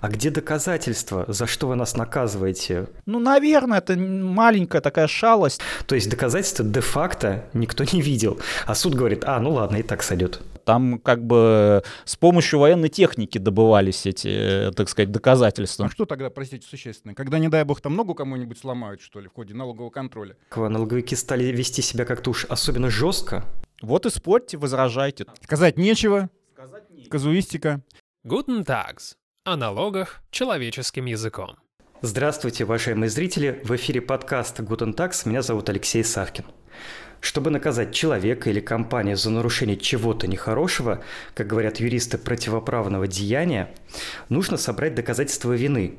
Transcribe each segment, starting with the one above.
а где доказательства, за что вы нас наказываете? Ну, наверное, это маленькая такая шалость. То есть доказательства де-факто никто не видел, а суд говорит, а, ну ладно, и так сойдет. Там как бы с помощью военной техники добывались эти, так сказать, доказательства. А что тогда, простите, существенно? Когда, не дай бог, там ногу кому-нибудь сломают, что ли, в ходе налогового контроля? Налоговики стали вести себя как-то уж особенно жестко. Вот и спорьте, возражайте. Сказать нечего. Сказать нечего. Казуистика. Guten Tags. О налогах человеческим языком. Здравствуйте, уважаемые зрители! В эфире подкаста Guten Tags. Меня зовут Алексей Савкин. Чтобы наказать человека или компанию за нарушение чего-то нехорошего, как говорят юристы противоправного деяния, нужно собрать доказательства вины.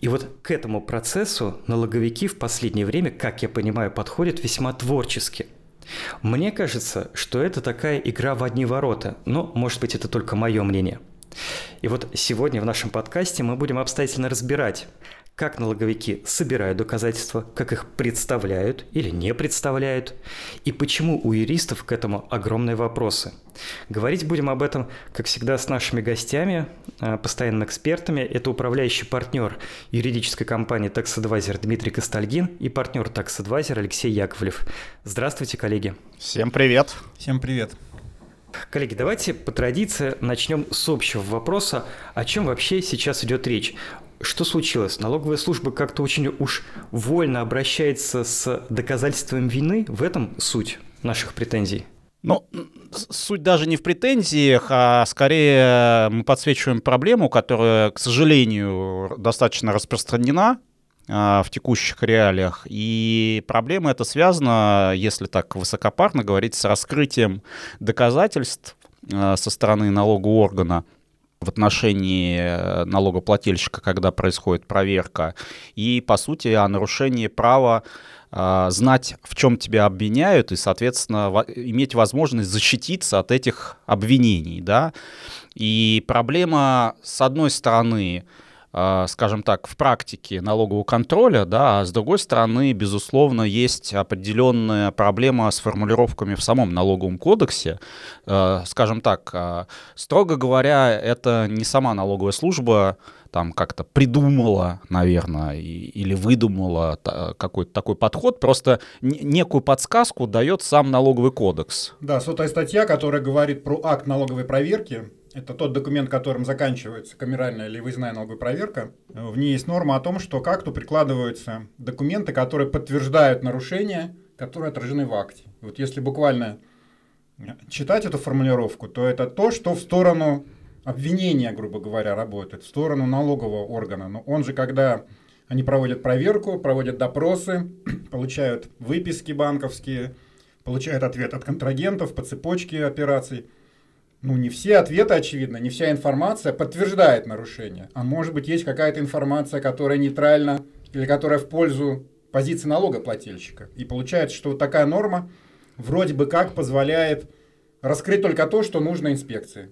И вот к этому процессу налоговики в последнее время, как я понимаю, подходят весьма творчески. Мне кажется, что это такая игра в одни ворота, но, может быть, это только мое мнение. И вот сегодня в нашем подкасте мы будем обстоятельно разбирать, как налоговики собирают доказательства, как их представляют или не представляют, и почему у юристов к этому огромные вопросы. Говорить будем об этом, как всегда, с нашими гостями, а, постоянными экспертами. Это управляющий партнер юридической компании Tax Advisor Дмитрий Костальгин и партнер Tax Advisor Алексей Яковлев. Здравствуйте, коллеги. Всем привет. Всем привет. Коллеги, давайте по традиции начнем с общего вопроса, о чем вообще сейчас идет речь. Что случилось? Налоговая служба как-то очень уж вольно обращается с доказательством вины. В этом суть наших претензий. Ну, суть даже не в претензиях, а скорее мы подсвечиваем проблему, которая, к сожалению, достаточно распространена в текущих реалиях. И проблема эта связана, если так высокопарно говорить, с раскрытием доказательств а, со стороны налогового органа в отношении э, налогоплательщика, когда происходит проверка, и, по сути, о нарушении права э, знать, в чем тебя обвиняют, и, соответственно, иметь возможность защититься от этих обвинений. Да? И проблема, с одной стороны, а, скажем так, в практике налогового контроля, да, а с другой стороны, безусловно, есть определенная проблема с формулировками в самом налоговом кодексе. А, скажем так, а, строго говоря, это не сама налоговая служба там как-то придумала, наверное, или выдумала какой-то такой подход, просто некую подсказку дает сам налоговый кодекс. Да, сотая статья, которая говорит про акт налоговой проверки, это тот документ, которым заканчивается камеральная или выездная налоговая проверка. В ней есть норма о том, что к акту прикладываются документы, которые подтверждают нарушения, которые отражены в акте. Вот если буквально читать эту формулировку, то это то, что в сторону обвинения, грубо говоря, работает, в сторону налогового органа. Но он же, когда они проводят проверку, проводят допросы, получают выписки банковские, получают ответ от контрагентов по цепочке операций – ну, не все ответы, очевидно, не вся информация подтверждает нарушение. А может быть, есть какая-то информация, которая нейтральна или которая в пользу позиции налогоплательщика. И получается, что вот такая норма вроде бы как позволяет раскрыть только то, что нужно инспекции.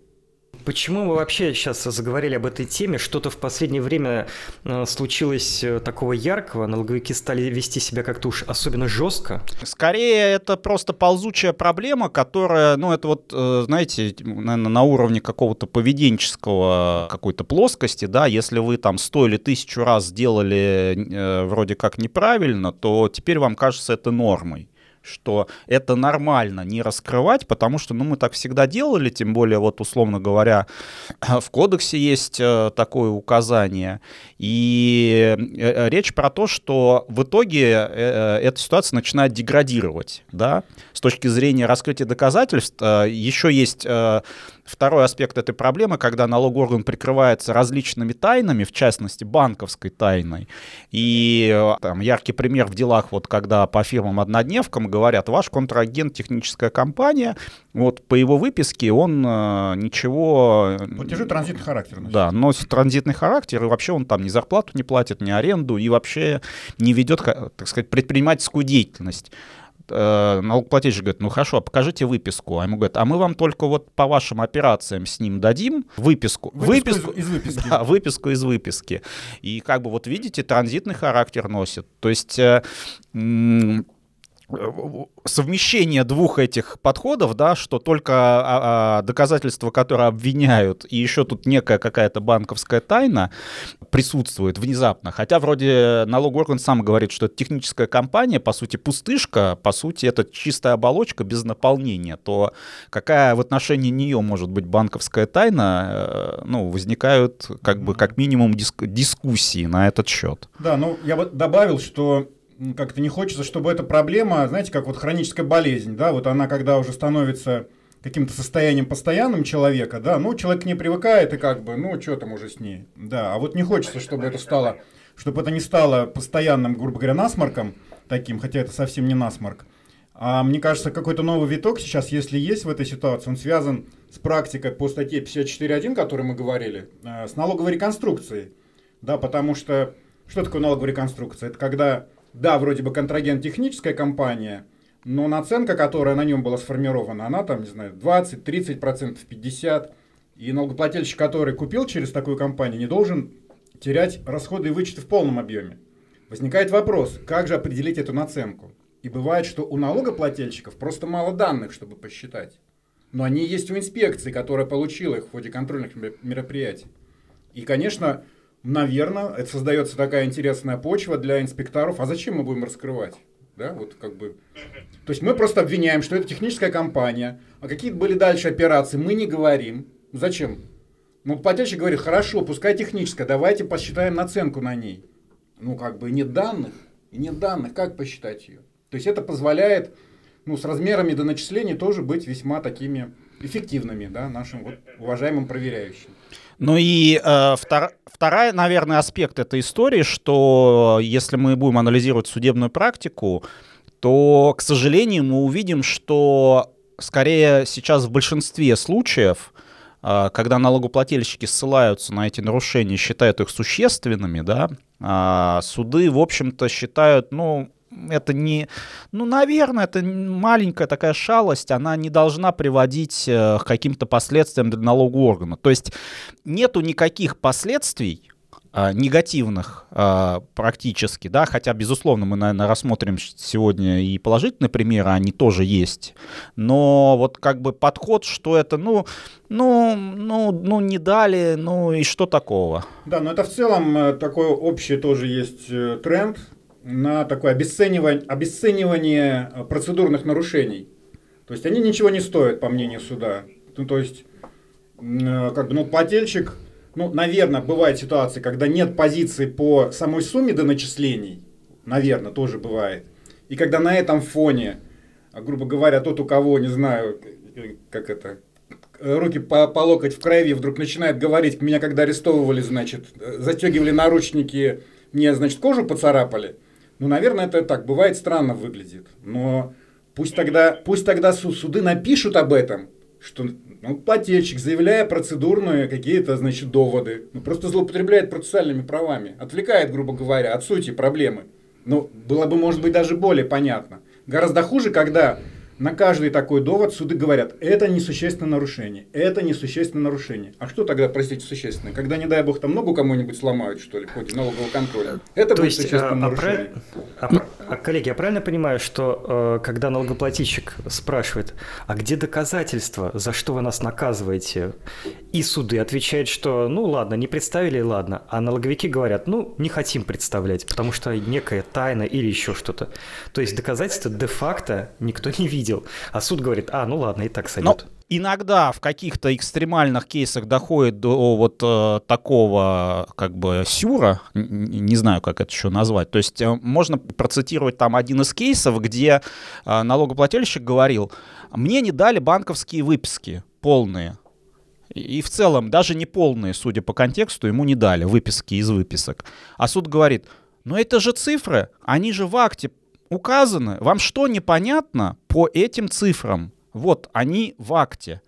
Почему мы вообще сейчас заговорили об этой теме? Что-то в последнее время э, случилось э, такого яркого? Налоговики стали вести себя как-то уж особенно жестко? Скорее, это просто ползучая проблема, которая, ну, это вот, э, знаете, наверное, на уровне какого-то поведенческого какой-то плоскости, да, если вы там сто или тысячу раз сделали вроде как неправильно, то теперь вам кажется это нормой что это нормально не раскрывать, потому что, ну, мы так всегда делали, тем более, вот, условно говоря, в кодексе есть э, такое указание, и э, речь про то, что в итоге э, эта ситуация начинает деградировать, да, с точки зрения раскрытия доказательств, еще есть Второй аспект этой проблемы, когда налоговый орган прикрывается различными тайнами, в частности банковской тайной. И э, там, яркий пример в делах, вот когда по фирмам-однодневкам говорят, ваш контрагент техническая компания, вот по его выписке он э, ничего... Э, Платежи транзитный характер. Значит. Да, носит транзитный характер, и вообще он там ни зарплату не платит, ни аренду, и вообще не ведет, так сказать, предпринимательскую деятельность э, налогоплательщик говорит, ну хорошо, а покажите выписку. А ему говорят, а мы вам только вот по вашим операциям с ним дадим выписку. Выписку, выписку из, из выписки. Да, выписку из выписки. И как бы вот видите, транзитный характер носит. То есть... Э, совмещение двух этих подходов, да, что только а, а, доказательства, которые обвиняют, и еще тут некая какая-то банковская тайна присутствует внезапно. Хотя вроде налоговый орган сам говорит, что это техническая компания, по сути, пустышка, по сути, это чистая оболочка без наполнения. То какая в отношении нее может быть банковская тайна, э, ну, возникают как бы как минимум диск дискуссии на этот счет. Да, ну я бы добавил, что как-то не хочется, чтобы эта проблема, знаете, как вот хроническая болезнь, да, вот она когда уже становится каким-то состоянием постоянным человека, да, ну, человек не привыкает и как бы, ну, что там уже с ней, да, а вот не хочется, чтобы это стало, чтобы это не стало постоянным, грубо говоря, насморком таким, хотя это совсем не насморк, а мне кажется, какой-то новый виток сейчас, если есть в этой ситуации, он связан с практикой по статье 54.1, о которой мы говорили, э, с налоговой реконструкцией, да, потому что, что такое налоговая реконструкция? Это когда да, вроде бы контрагент техническая компания, но наценка, которая на нем была сформирована, она там, не знаю, 20, 30 процентов, 50. И налогоплательщик, который купил через такую компанию, не должен терять расходы и вычеты в полном объеме. Возникает вопрос, как же определить эту наценку? И бывает, что у налогоплательщиков просто мало данных, чтобы посчитать. Но они есть у инспекции, которая получила их в ходе контрольных мероприятий. И, конечно, наверное, это создается такая интересная почва для инспекторов. А зачем мы будем раскрывать? Да, вот как бы. То есть мы просто обвиняем, что это техническая компания, а какие были дальше операции, мы не говорим. Зачем? Ну, плательщик говорит, хорошо, пускай техническая, давайте посчитаем наценку на ней. Ну, как бы нет данных, и нет данных, как посчитать ее? То есть это позволяет, ну, с размерами до начислений тоже быть весьма такими эффективными, да, нашим вот уважаемым проверяющим. Ну и э, втор, вторая, наверное, аспект этой истории, что если мы будем анализировать судебную практику, то, к сожалению, мы увидим, что скорее сейчас в большинстве случаев, э, когда налогоплательщики ссылаются на эти нарушения, считают их существенными, да, э, суды, в общем-то, считают, ну, это не, ну, наверное, это маленькая такая шалость, она не должна приводить э, к каким-то последствиям для налогового органа. То есть нету никаких последствий, а, негативных а, практически, да, хотя, безусловно, мы, наверное, рассмотрим сегодня и положительные примеры, они тоже есть, но вот как бы подход, что это, ну, ну, ну, ну, не дали, ну и что такого? Да, но это в целом э, такой общий тоже есть э, тренд, на такое обесценивание, обесценивание э, процедурных нарушений. То есть они ничего не стоят, по мнению суда. Ну, то есть, э, как бы, ну, плательщик, ну, наверное, бывают ситуации, когда нет позиции по самой сумме до начислений. Наверное, тоже бывает. И когда на этом фоне, а, грубо говоря, тот, у кого, не знаю, э, как это, руки по, по локоть в крови, вдруг начинает говорить, меня когда арестовывали, значит, застегивали наручники, мне, значит, кожу поцарапали – ну, наверное, это так, бывает странно выглядит. Но пусть тогда, пусть тогда суды напишут об этом, что ну, плательщик, заявляя процедурные какие-то, значит, доводы, ну, просто злоупотребляет процессуальными правами, отвлекает, грубо говоря, от сути проблемы. Ну, было бы, может быть, даже более понятно. Гораздо хуже, когда на каждый такой довод суды говорят, это несущественное нарушение, это несущественное нарушение. А что тогда, простите, существенное? Когда, не дай бог, там ногу кому-нибудь сломают, что ли, в ходе налогового контроля. Это То будет есть, существенное а, нарушение. А, а, а, коллеги, я правильно понимаю, что э, когда налогоплательщик спрашивает, а где доказательства, за что вы нас наказываете? И суды отвечают, что ну ладно, не представили, ладно. А налоговики говорят, ну не хотим представлять, потому что некая тайна или еще что-то. То есть доказательства де-факто никто не видит видел. А суд говорит, а, ну ладно, и так сойдет. Но иногда в каких-то экстремальных кейсах доходит до вот э, такого как бы сюра, не знаю, как это еще назвать. То есть э, можно процитировать там один из кейсов, где э, налогоплательщик говорил, мне не дали банковские выписки полные. И в целом даже не полные, судя по контексту, ему не дали выписки из выписок. А суд говорит, ну это же цифры, они же в акте указаны. Вам что непонятно по этим цифрам? Вот они в акте.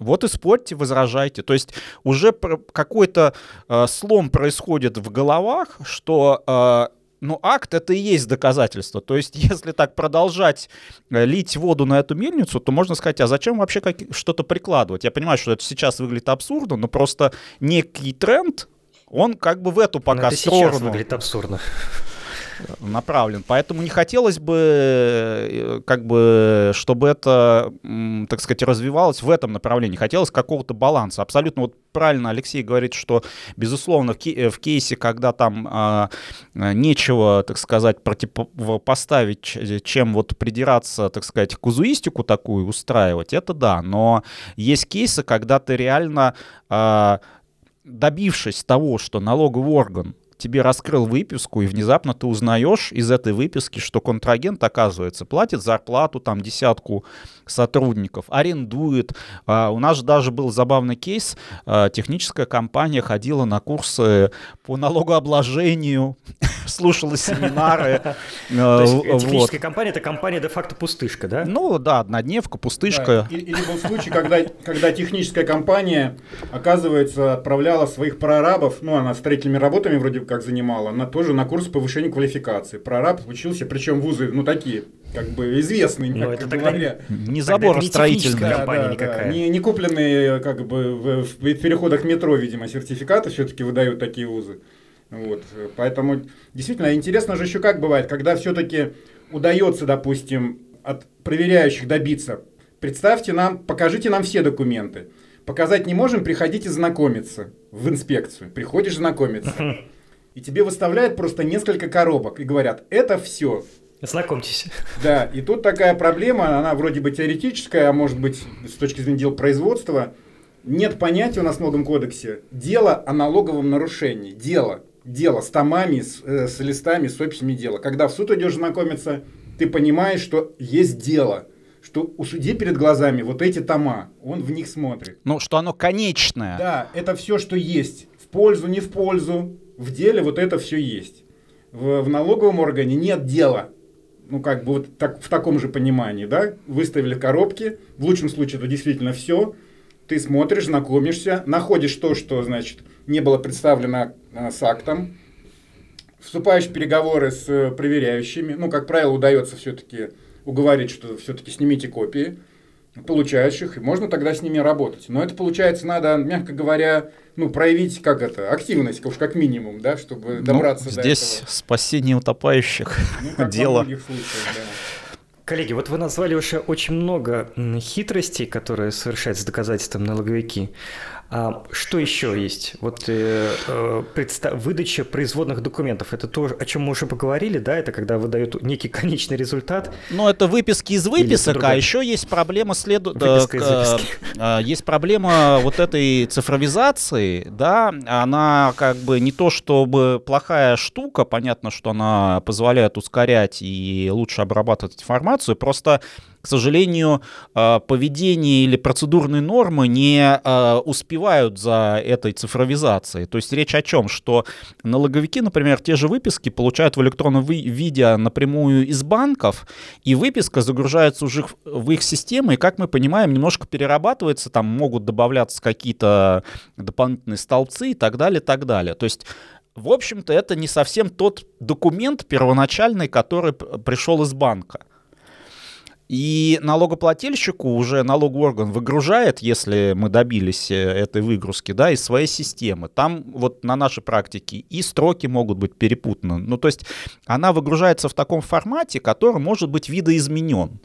Вот и спорьте, возражайте. То есть уже какой-то э, слом происходит в головах, что э, ну, акт это и есть доказательство. То есть, если так продолжать э, лить воду на эту мельницу, то можно сказать, а зачем вообще как, что-то прикладывать? Я понимаю, что это сейчас выглядит абсурдно, но просто некий тренд, он как бы в эту пока но это сторону. сейчас выглядит абсурдно. Направлен. Поэтому не хотелось бы, э, как бы, чтобы это, так сказать, развивалось в этом направлении. Хотелось какого-то баланса. Абсолютно вот правильно Алексей говорит, что, безусловно, в, ке- в кейсе, когда там а, нечего, так сказать, противопоставить, чем вот придираться, так сказать, кузуистику такую устраивать, это да. Но есть кейсы, когда ты реально, а, добившись того, что налоговый орган тебе раскрыл выписку, и внезапно ты узнаешь из этой выписки, что контрагент, оказывается, платит зарплату там десятку сотрудников, арендует. А, у нас же даже был забавный кейс. А, техническая компания ходила на курсы по налогообложению, слушала семинары. То есть э, техническая компания — это компания де-факто пустышка, да? Ну да, однодневка, пустышка. Или был случай, когда, когда техническая компания, оказывается, отправляла своих прорабов, ну она строительными работами вроде как занимала, на тоже на курс повышения квалификации. Прораб учился, причем вузы, ну такие, как бы известные, Но мягко это говоря. Не забор Да, компания да, да. никакая. Не, не купленные как бы в, в переходах метро, видимо, сертификаты все-таки выдают такие вузы. Вот. Поэтому действительно интересно же еще как бывает, когда все-таки удается, допустим, от проверяющих добиться. Представьте нам, покажите нам все документы. Показать не можем, приходите знакомиться в инспекцию. Приходишь знакомиться. И тебе выставляют просто несколько коробок и говорят, это все. Знакомьтесь. Да, и тут такая проблема, она вроде бы теоретическая, а может быть с точки зрения дел производства. Нет понятия у нас в налоговом кодексе дело о налоговом нарушении. Дело. Дело с томами, с, э, с листами, с описями дела. Когда в суд идешь знакомиться, ты понимаешь, что есть дело. Что у судьи перед глазами вот эти тома, он в них смотрит. Ну, что оно конечное. Да, это все, что есть. В пользу, не в пользу. В деле вот это все есть. В, в налоговом органе нет дела. Ну, как бы вот так, в таком же понимании, да? Выставили коробки. В лучшем случае это действительно все. Ты смотришь, знакомишься, находишь то, что, значит, не было представлено а, с актом. Вступаешь в переговоры с э, проверяющими. Ну, как правило, удается все-таки уговорить, что все-таки снимите копии получаешь их, и можно тогда с ними работать. Но это, получается, надо, мягко говоря, ну, проявить, как это, активность, уж как минимум, да, чтобы Ну, добраться до здесь этого. спасение утопающих Ну, как дело. случаях, да. Коллеги, вот вы назвали уже очень много хитростей, которые совершают с доказательством налоговики. А что еще есть? Вот э, э, предста- выдача производных документов. Это то, о чем мы уже поговорили, да? Это когда выдают некий конечный результат. Ну, это выписки из выписок, а еще есть проблема следу... Выписка из э, выписки. э, Есть проблема вот этой цифровизации, да, она как бы не то чтобы плохая штука, понятно, что она позволяет ускорять и лучше обрабатывать информацию, просто к сожалению, э, поведение или процедурные нормы не э, успевают за этой цифровизацией. То есть речь о чем? Что налоговики, например, те же выписки получают в электронном ви- виде напрямую из банков, и выписка загружается уже в- их системы, и, как мы понимаем, немножко перерабатывается, там могут добавляться какие-то дополнительные столбцы и так далее, так далее. То есть в общем-то, это не совсем тот документ первоначальный, который пришел из банка. И налогоплательщику уже налоговый орган выгружает, если мы добились э, этой выгрузки, да, из своей системы. Там вот на нашей практике и строки могут быть перепутаны. Ну, то есть она выгружается в таком формате, который может быть видоизменен.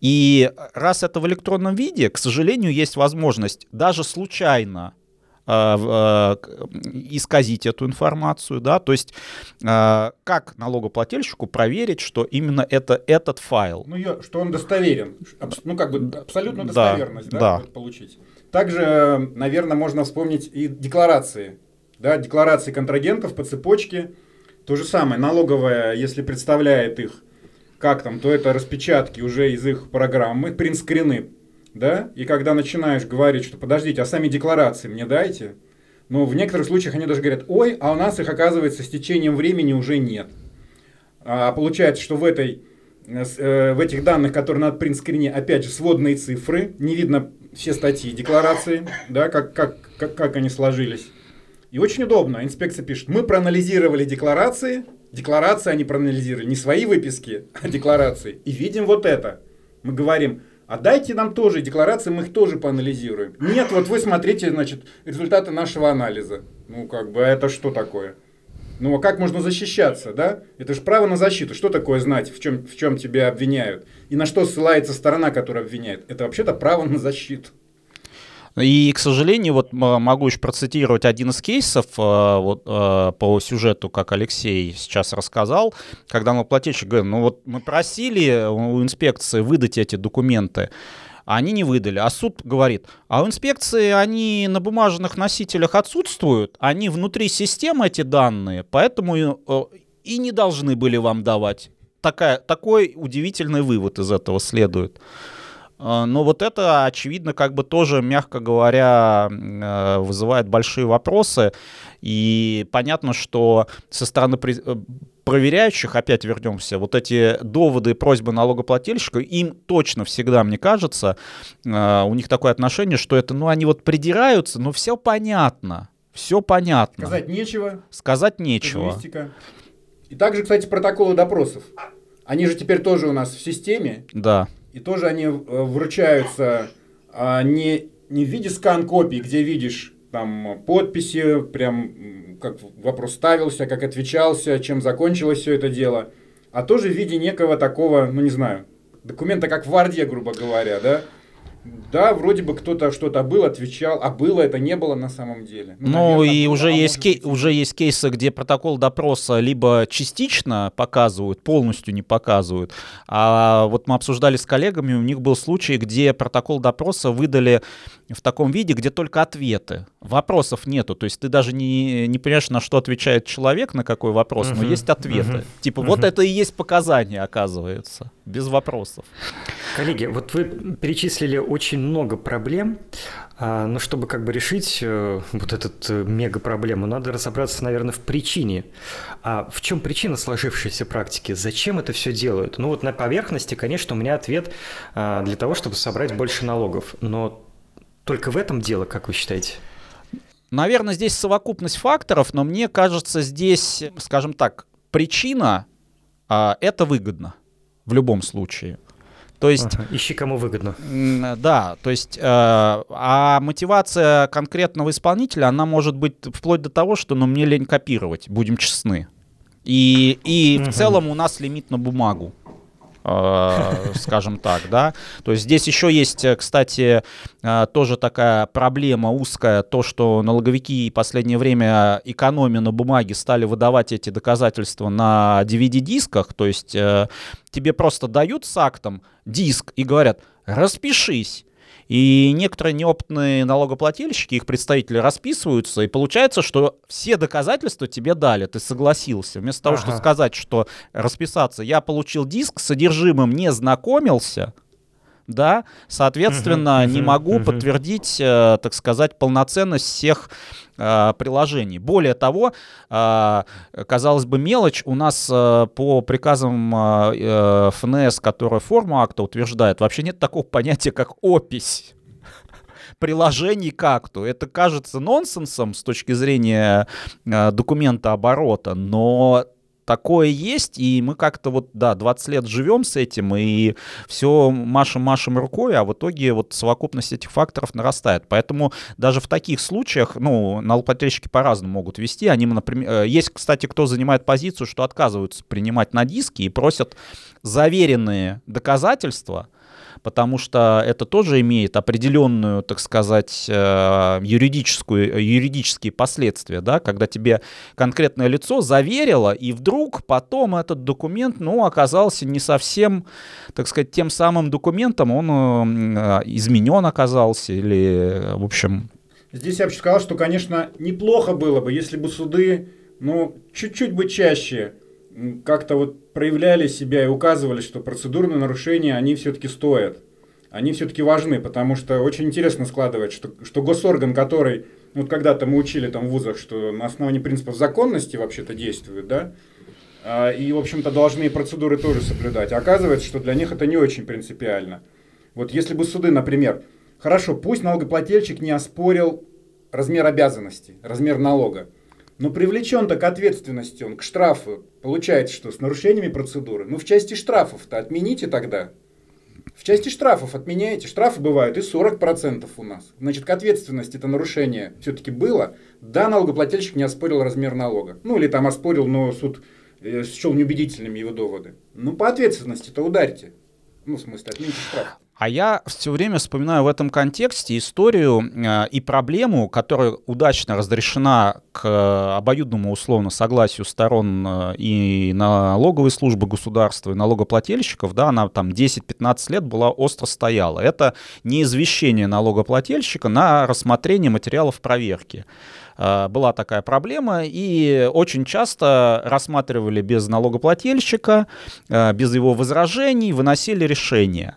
И раз это в электронном виде, к сожалению, есть возможность даже случайно исказить эту информацию, да, то есть э, как налогоплательщику проверить, что именно это этот файл. Ну, я- что он достоверен. Ну, как бы абсолютно Да, достоверность, да, да. вот получить. Также, наверное, можно вспомнить и декларации. Да, декларации контрагентов по цепочке. То же самое, налоговая, если представляет их как там, то это распечатки уже из их программы, принтскрины, да, и когда начинаешь говорить, что подождите, а сами декларации мне дайте, но в некоторых случаях они даже говорят, ой, а у нас их, оказывается, с течением времени уже нет. А получается, что в, этой, э, э, в этих данных, которые на принтскрине, опять же, сводные цифры, не видно все статьи декларации, да, как, как, как, как они сложились. И очень удобно. Инспекция пишет, мы проанализировали декларации, декларации они проанализировали, не свои выписки, а декларации. И видим вот это. Мы говорим, а дайте нам тоже декларации, мы их тоже поанализируем. Нет, вот вы смотрите, значит, результаты нашего анализа. Ну, как бы, а это что такое? Ну а как можно защищаться, да? Это же право на защиту. Что такое знать, в чем, в чем тебя обвиняют? И на что ссылается сторона, которая обвиняет? Это вообще-то право на защиту. И, к сожалению, вот могу еще процитировать один из кейсов э, вот, э, по сюжету, как Алексей сейчас рассказал, когда налогоплательщик говорит, ну вот мы просили у инспекции выдать эти документы, а они не выдали. А суд говорит, а у инспекции они на бумажных носителях отсутствуют, они внутри системы эти данные, поэтому э, и не должны были вам давать. Такая, такой удивительный вывод из этого следует. Э, но вот это, очевидно, как бы тоже, мягко говоря, э, вызывает большие вопросы. И понятно, что со стороны проверяющих, опять вернемся, вот эти доводы и просьбы налогоплательщика, им точно всегда, мне кажется, э, у них такое отношение, что это, ну, они вот придираются, но все понятно, все понятно. Сказать нечего. Сказать нечего. И также, кстати, протоколы допросов. Они же теперь тоже у нас в системе. Да. И тоже они э, вручаются а, не, не в виде скан-копий, где видишь там подписи, прям как вопрос ставился, как отвечался, чем закончилось все это дело, а тоже в виде некого такого, ну не знаю, документа, как в Варде, грубо говоря, да, да, вроде бы кто-то что-то был, отвечал, а было это не было на самом деле. Ну, ну и было, уже, а есть кей- уже есть кейсы, где протокол допроса либо частично показывают, полностью не показывают. А вот мы обсуждали с коллегами, у них был случай, где протокол допроса выдали в таком виде, где только ответы. Вопросов нету. То есть ты даже не, не понимаешь, на что отвечает человек, на какой вопрос, uh-huh, но есть ответы. Uh-huh, типа, uh-huh. вот это и есть показания, оказывается, без вопросов. Коллеги, вот вы перечислили очень много проблем, а, но чтобы как бы решить э, вот эту э, мега-проблему, надо разобраться, наверное, в причине. А в чем причина сложившейся практики? Зачем это все делают? Ну вот на поверхности, конечно, у меня ответ а, для того, чтобы собрать больше налогов. Но только в этом дело, как вы считаете? Наверное, здесь совокупность факторов, но мне кажется, здесь, скажем так, причина а, это выгодно в любом случае. То есть... Ага, ищи, кому выгодно. Да, то есть... Э, а мотивация конкретного исполнителя, она может быть вплоть до того, что ну, мне лень копировать, будем честны. И, и угу. в целом у нас лимит на бумагу. Э, скажем так, да. То есть здесь еще есть, э, кстати, э, тоже такая проблема узкая, то, что налоговики в последнее время экономя на бумаге стали выдавать эти доказательства на DVD-дисках, то есть тебе просто дают с актом диск и говорят, распишись. И некоторые неопытные налогоплательщики, их представители расписываются, и получается, что все доказательства тебе дали, ты согласился. Вместо ага. того, чтобы сказать, что расписаться, я получил диск, с содержимым не знакомился, да, соответственно, uh-huh, не могу uh-huh. подтвердить, э, так сказать, полноценность всех э, приложений. Более того, э, казалось бы, мелочь у нас э, по приказам э, э ФНС, которая форму акта утверждает, вообще нет такого понятия, как опись приложений к акту. Это кажется нонсенсом с точки зрения э, документа оборота, но такое есть, и мы как-то вот, да, 20 лет живем с этим, и все машем-машем рукой, а в итоге вот совокупность этих факторов нарастает. Поэтому даже в таких случаях, ну, налогоплательщики по-разному могут вести. Они, например, э, есть, кстати, кто занимает позицию, что отказываются принимать на диски и просят заверенные доказательства, потому что это тоже имеет определенную, так сказать, э, юридическую, юридические последствия, да, когда тебе конкретное лицо заверило, и вдруг потом этот документ, ну, оказался не совсем, так сказать, тем самым документом, он э, изменен оказался, или, в общем... Здесь я бы сказал, что, конечно, неплохо было бы, если бы суды, ну, чуть-чуть бы чаще как-то вот проявляли себя и указывали, что процедурные нарушения, они все-таки стоят. Они все-таки важны, потому что очень интересно складывается, что, что госорган, который, вот когда-то мы учили там в вузах, что на основании принципов законности вообще-то действует, да, а, и, в общем-то, должны процедуры тоже соблюдать. Оказывается, что для них это не очень принципиально. Вот если бы суды, например, хорошо, пусть налогоплательщик не оспорил размер обязанностей, размер налога, но привлечен-то к ответственности, он к штрафу. Получается, что с нарушениями процедуры. Ну, в части штрафов-то отмените тогда. В части штрафов отменяете. Штрафы бывают и 40% у нас. Значит, к ответственности это нарушение все-таки было. Да, налогоплательщик не оспорил размер налога. Ну, или там оспорил, но суд э, счел неубедительными его доводы. Ну, по ответственности-то ударьте. Ну, в смысле, отмените штраф. А я все время вспоминаю в этом контексте историю э, и проблему, которая удачно разрешена к обоюдному условно согласию сторон э, и налоговой службы государства, и налогоплательщиков, да, она там 10-15 лет была остро стояла. Это не извещение налогоплательщика на рассмотрение материалов проверки э, была такая проблема, и очень часто рассматривали без налогоплательщика, без его возражений, выносили решение.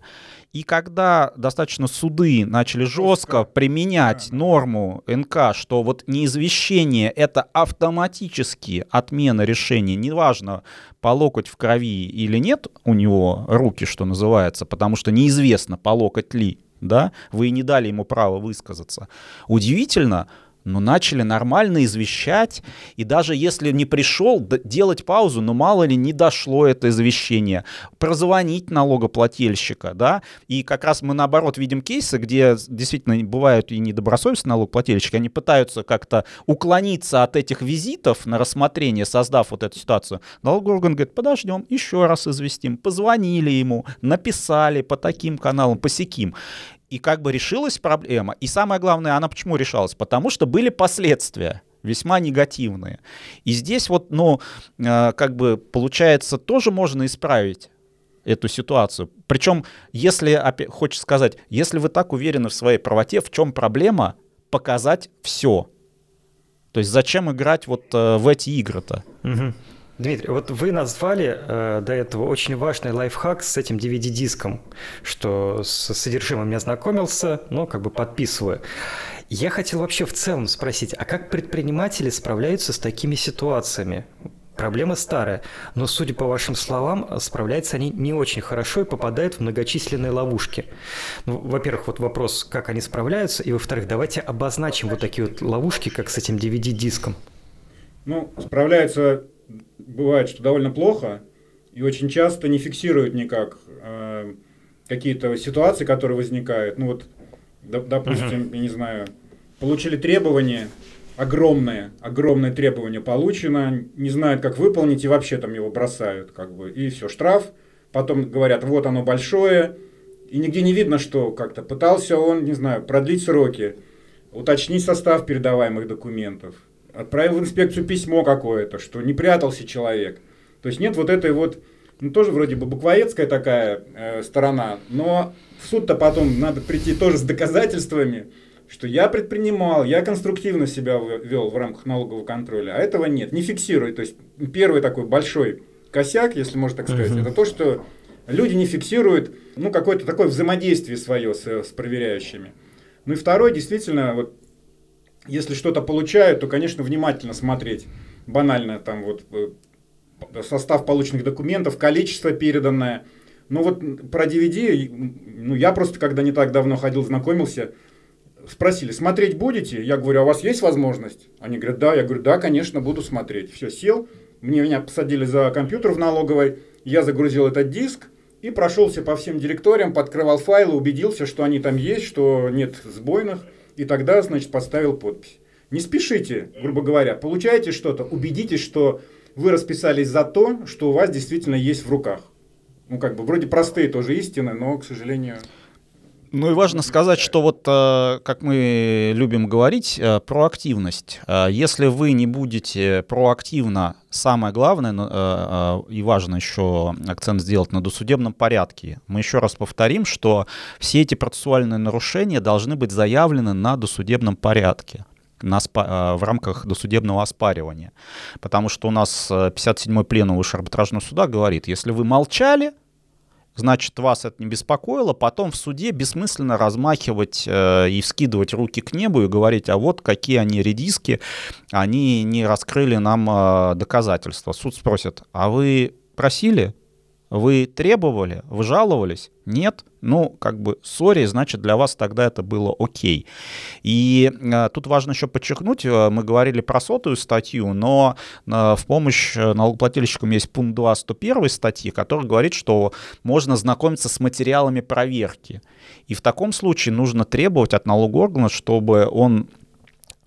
И когда достаточно суды начали жестко применять норму НК, что вот неизвещение — это автоматически отмена решения, неважно, по локоть в крови или нет у него руки, что называется, потому что неизвестно, по локоть ли, да, вы не дали ему право высказаться. Удивительно, но начали нормально извещать, и даже если не пришел, делать паузу, но мало ли не дошло это извещение, прозвонить налогоплательщика, да, и как раз мы наоборот видим кейсы, где действительно бывают и недобросовестные налогоплательщики, они пытаются как-то уклониться от этих визитов на рассмотрение, создав вот эту ситуацию. Налоговый орган говорит, подождем, еще раз известим, позвонили ему, написали по таким каналам, по сяким и как бы решилась проблема. И самое главное, она почему решалась? Потому что были последствия весьма негативные. И здесь вот, ну, э, как бы получается, тоже можно исправить эту ситуацию. Причем, если, хочешь сказать, если вы так уверены в своей правоте, в чем проблема, показать все. То есть зачем играть вот э, в эти игры-то? Угу. Дмитрий, вот вы назвали э, до этого очень важный лайфхак с этим DVD-диском, что с содержимым не ознакомился, но как бы подписываю. Я хотел вообще в целом спросить, а как предприниматели справляются с такими ситуациями? Проблема старая, но, судя по вашим словам, справляются они не очень хорошо и попадают в многочисленные ловушки. Ну, во-первых, вот вопрос, как они справляются, и во-вторых, давайте обозначим вот такие вот ловушки, как с этим DVD-диском. Ну, справляются бывает, что довольно плохо, и очень часто не фиксируют никак э, какие-то ситуации, которые возникают. Ну вот, доп, допустим, uh-huh. я не знаю, получили требование огромное, огромное требование получено, не знают, как выполнить, и вообще там его бросают, как бы, и все, штраф. Потом говорят, вот оно большое, и нигде не видно, что как-то пытался он, не знаю, продлить сроки, уточнить состав передаваемых документов, отправил в инспекцию письмо какое-то, что не прятался человек. То есть нет вот этой вот, ну тоже вроде бы буквоедская такая э, сторона, но в суд-то потом надо прийти тоже с доказательствами, что я предпринимал, я конструктивно себя вел в рамках налогового контроля, а этого нет, не фиксирует. То есть первый такой большой косяк, если можно так сказать, uh-huh. это то, что люди не фиксируют ну, какое-то такое взаимодействие свое с, с проверяющими. Ну и второй, действительно, вот если что-то получают, то, конечно, внимательно смотреть. Банально там вот э, состав полученных документов, количество переданное. Но вот про DVD, ну я просто, когда не так давно ходил, знакомился, спросили, смотреть будете? Я говорю, а у вас есть возможность? Они говорят, да. Я говорю, да, конечно, буду смотреть. Все, сел, мне меня посадили за компьютер в налоговой, я загрузил этот диск и прошелся по всем директориям, подкрывал файлы, убедился, что они там есть, что нет сбойных и тогда, значит, поставил подпись. Не спешите, грубо говоря, получаете что-то, убедитесь, что вы расписались за то, что у вас действительно есть в руках. Ну, как бы, вроде простые тоже истины, но, к сожалению... Ну и важно сказать, что вот, э, как мы любим говорить, э, проактивность. Э, если вы не будете проактивно, самое главное и важно еще акцент сделать на досудебном порядке. Мы еще раз повторим, что все эти процессуальные нарушения должны быть заявлены на досудебном порядке в рамках досудебного оспаривания. Потому что у нас 57-й пленум Высшего арбитражного суда говорит, если вы молчали, значит, вас это не беспокоило, потом в суде бессмысленно размахивать э, и вскидывать руки к небу и говорить, а вот какие они редиски, они не раскрыли нам э, доказательства. Суд спросит, а вы просили? Вы требовали, вы жаловались? Нет? Ну, как бы, сори, значит, для вас тогда это было окей. И э, тут важно еще подчеркнуть, э, мы говорили про сотую статью, но э, в помощь налогоплательщикам есть пункт 2 101 статьи, который говорит, что можно знакомиться с материалами проверки. И в таком случае нужно требовать от налогооргана, чтобы он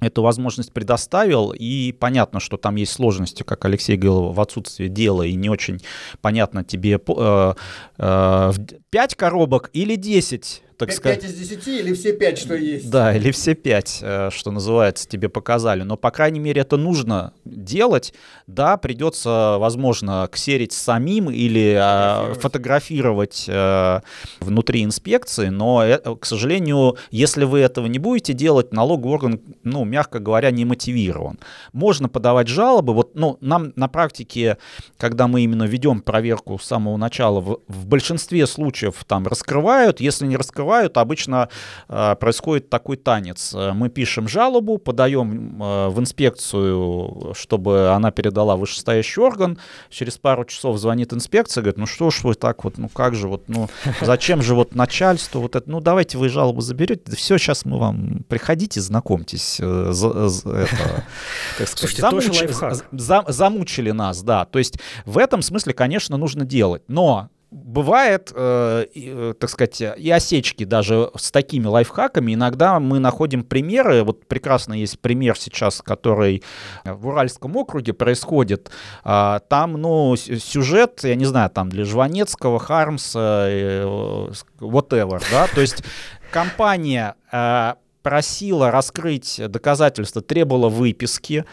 эту возможность предоставил, и понятно, что там есть сложности, как Алексей говорил, в отсутствии дела, и не очень понятно тебе э, э, 5 коробок или 10 так 5, сказать. 5 из 10 или все 5, что есть? Да, или все 5, э, что называется, тебе показали. Но, по крайней мере, это нужно делать. Да, придется, возможно, ксерить самим или а, фотографировать, фотографировать э, внутри инспекции, но, э, к сожалению, если вы этого не будете делать, налоговый орган, ну, мягко говоря, не мотивирован. Можно подавать жалобы. Вот, ну, нам на практике, когда мы именно ведем проверку с самого начала, в, в большинстве случаев там раскрывают, если не раскрывают, открывают, обычно э, происходит такой танец. Мы пишем жалобу, подаем э, в инспекцию, чтобы она передала вышестоящий орган. Через пару часов звонит инспекция, говорит, ну что ж вы так вот, ну как же вот, ну зачем же вот начальство вот это, ну давайте вы жалобу заберете, да все, сейчас мы вам, приходите, знакомьтесь. Э, это, так сказать, Слушайте, замуч... тоже лайфхак. Зам... Замучили нас, да. То есть в этом смысле, конечно, нужно делать. Но Бывает, э, э, так сказать, и осечки даже с такими лайфхаками. Иногда мы находим примеры. Вот прекрасно есть пример сейчас, который в Уральском округе происходит. А, там, ну, сюжет, я не знаю, там для Жванецкого, Хармса, э, whatever, да, то есть компания э, просила раскрыть доказательства, требовала выписки,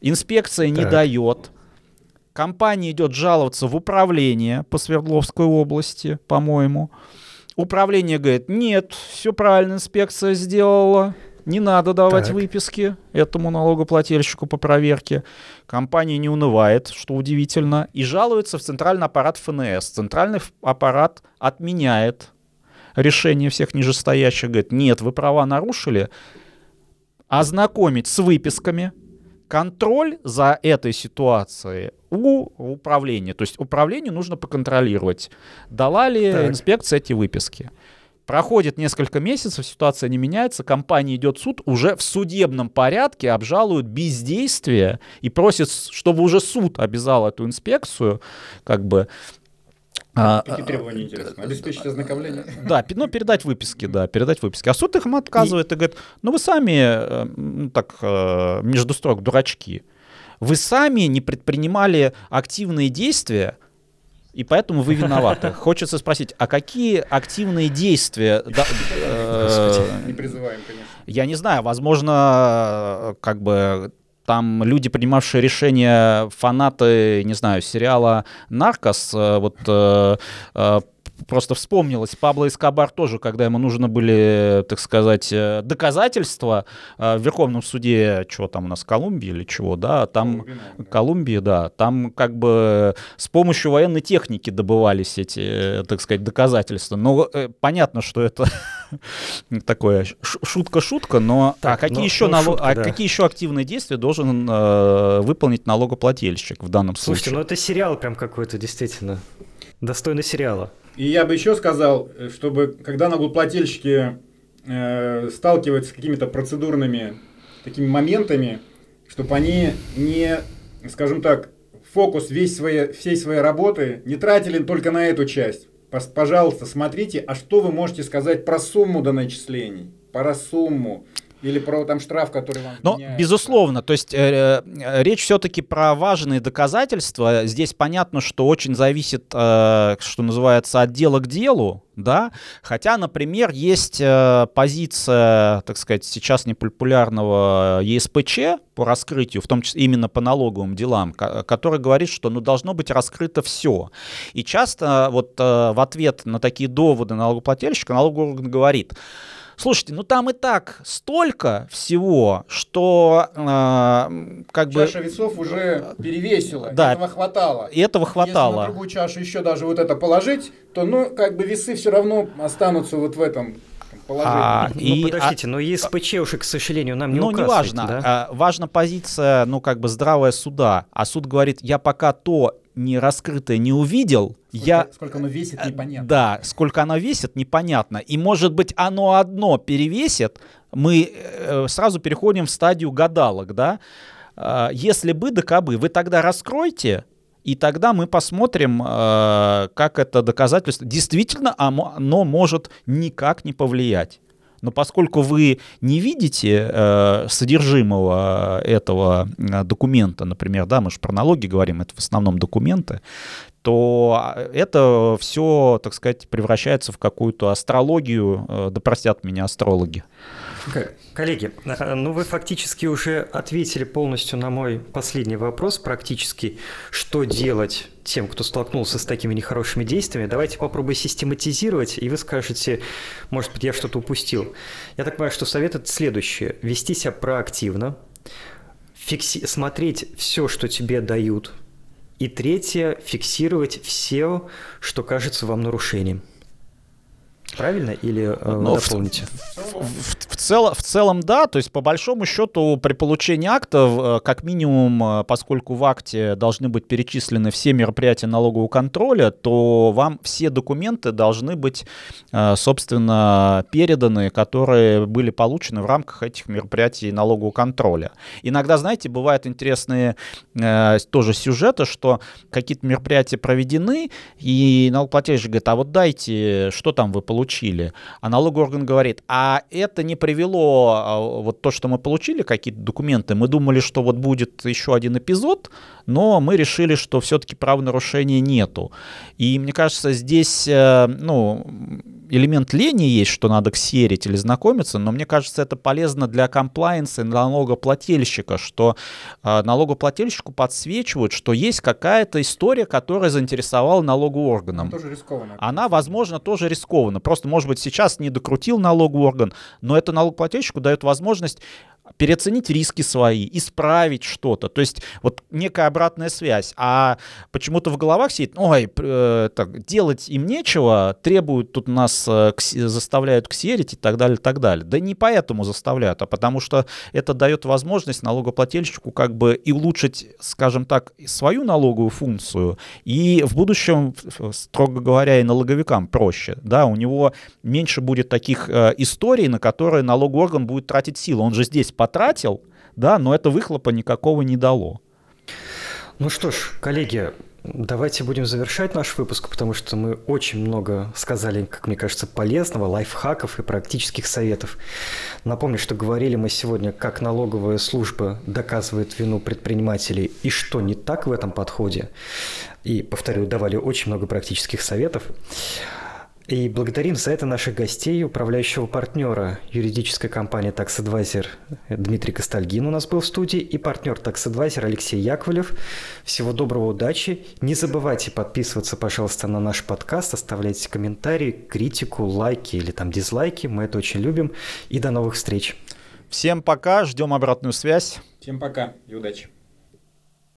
инспекция не так. дает, Компания идет жаловаться в управление по Свердловской области, по-моему. Управление говорит, нет, все правильно инспекция сделала, не надо давать так. выписки этому налогоплательщику по проверке. Компания не унывает, что удивительно, и жалуется в центральный аппарат ФНС. Центральный аппарат отменяет решение всех нижестоящих, говорит, нет, вы права нарушили, ознакомить с выписками, контроль за этой ситуацией у управления. То есть управлению нужно поконтролировать, дала ли так. инспекция эти выписки. Проходит несколько месяцев, ситуация не меняется, компания идет в суд, уже в судебном порядке обжалуют бездействие и просит, чтобы уже суд обязал эту инспекцию как бы а, Какие требования интересны? Обеспечить ознакомление? Да, ну, передать выписки, да, передать выписки. А суд их отказывает и, и говорит, ну вы сами, э, ну, так, э, между строк, дурачки. Вы сами не предпринимали активные действия, и поэтому вы виноваты. Хочется спросить, а какие активные действия... Да, э, не призываем, конечно. Я не знаю, возможно, как бы там люди, принимавшие решения, фанаты, не знаю, сериала «Наркос», э, вот э, э, просто вспомнилось, Пабло Эскобар тоже, когда ему нужны были, так сказать, э, доказательства э, в Верховном суде, чего там у нас, Колумбии или чего, да, там, Колумбии, да, там как бы с помощью военной техники добывались эти, э, так сказать, доказательства. Но понятно, что это такое шутка-шутка, но а так, а какие, но, еще шутка, а да. какие еще активные действия должен э, выполнить налогоплательщик в данном Слушайте, случае? Слушайте, ну это сериал прям какой-то, действительно. Достойный сериала. И я бы еще сказал, чтобы когда налогоплательщики э, сталкиваются с какими-то процедурными такими моментами, чтобы они не, скажем так, фокус весь своей, всей своей работы не тратили только на эту часть. Пожалуйста, смотрите, а что вы можете сказать про сумму до начислений, про сумму, или про там штраф, который вам меняется. безусловно, то есть э, э, речь все-таки про важные доказательства. Здесь понятно, что очень зависит, э, что называется, от дела к делу, да, хотя, например, есть э, позиция, так сказать, сейчас непопулярного ЕСПЧ по раскрытию, в том числе именно по налоговым делам, который говорит, что ну, должно быть раскрыто все. И часто вот э, в ответ на такие доводы налогоплательщика налоговый орган говорит, Слушайте, ну там и так столько всего, что э, как Чаша бы... Чаша весов уже перевесила, да, этого хватало. И этого хватало. Если на другую чашу еще даже вот это положить, то, ну, как бы весы все равно останутся вот в этом А, ну, и, подождите, а, но ЕСПЧ уже, к сожалению, нам не Ну, не важно. Да? А, важна позиция, ну, как бы здравая суда. А суд говорит, я пока то не раскрытое не увидел, Сколько, я... сколько оно весит, непонятно. Да, сколько оно весит, непонятно. И может быть оно одно перевесит, мы э, сразу переходим в стадию гадалок, да. Э, если бы да кабы, вы тогда раскройте, и тогда мы посмотрим, э, как это доказательство. Действительно, оно может никак не повлиять. Но поскольку вы не видите э, содержимого этого э, документа, например, да, мы же про налоги говорим, это в основном документы, то это все, так сказать, превращается в какую-то астрологию, э, да простят меня астрологи. Коллеги, э, ну вы фактически уже ответили полностью на мой последний вопрос, практически, что делать тем, кто столкнулся с такими нехорошими действиями. Давайте попробуем систематизировать, и вы скажете, может быть, я что-то упустил. Я так понимаю, что совет это следующее. Вести себя проактивно, фикси- смотреть все, что тебе дают. И третье, фиксировать все, что кажется вам нарушением. Правильно или э, ну, дополните? В, в, в, цел, в целом да, то есть по большому счету при получении актов, э, как минимум, э, поскольку в акте должны быть перечислены все мероприятия налогового контроля, то вам все документы должны быть, собственно, переданы, которые были получены в рамках этих мероприятий налогового контроля. Иногда, знаете, бывают интересные тоже сюжеты, что какие-то мероприятия проведены, и налогоплательщик говорит, а вот дайте, что там вы получили? Получили. А налоговый орган говорит, а это не привело, а, вот то, что мы получили, какие-то документы, мы думали, что вот будет еще один эпизод, но мы решили, что все-таки правонарушения нету. И мне кажется, здесь, э, ну, элемент лени есть, что надо ксерить или знакомиться, но мне кажется, это полезно для комплайенса и налогоплательщика, что э, налогоплательщику подсвечивают, что есть какая-то история, которая заинтересовала налоговый орган. Она тоже рискованная. Она, возможно, тоже рискована. Просто, может быть, сейчас не докрутил налоговый орган, но это налогоплательщику дает возможность переоценить риски свои, исправить что-то. То есть вот некая обратная связь. А почему-то в головах сидит, ой, э, так, делать им нечего, требуют тут нас, э, заставляют ксерить и так далее, так далее. Да не поэтому заставляют, а потому что это дает возможность налогоплательщику как бы и улучшить, скажем так, свою налоговую функцию. И в будущем, строго говоря, и налоговикам проще. Да, у него меньше будет таких э, историй, на которые налоговый орган будет тратить силы. Он же здесь потратил, да, но это выхлопа никакого не дало. Ну что ж, коллеги, давайте будем завершать наш выпуск, потому что мы очень много сказали, как мне кажется, полезного, лайфхаков и практических советов. Напомню, что говорили мы сегодня, как налоговая служба доказывает вину предпринимателей и что не так в этом подходе. И, повторю, давали очень много практических советов. И благодарим за это наших гостей, управляющего партнера юридической компании Tax Advisor Дмитрий Костальгин у нас был в студии и партнер Tax Advisor Алексей Яковлев. Всего доброго, удачи. Не забывайте подписываться, пожалуйста, на наш подкаст, оставляйте комментарии, критику, лайки или там дизлайки. Мы это очень любим. И до новых встреч. Всем пока, ждем обратную связь. Всем пока и удачи.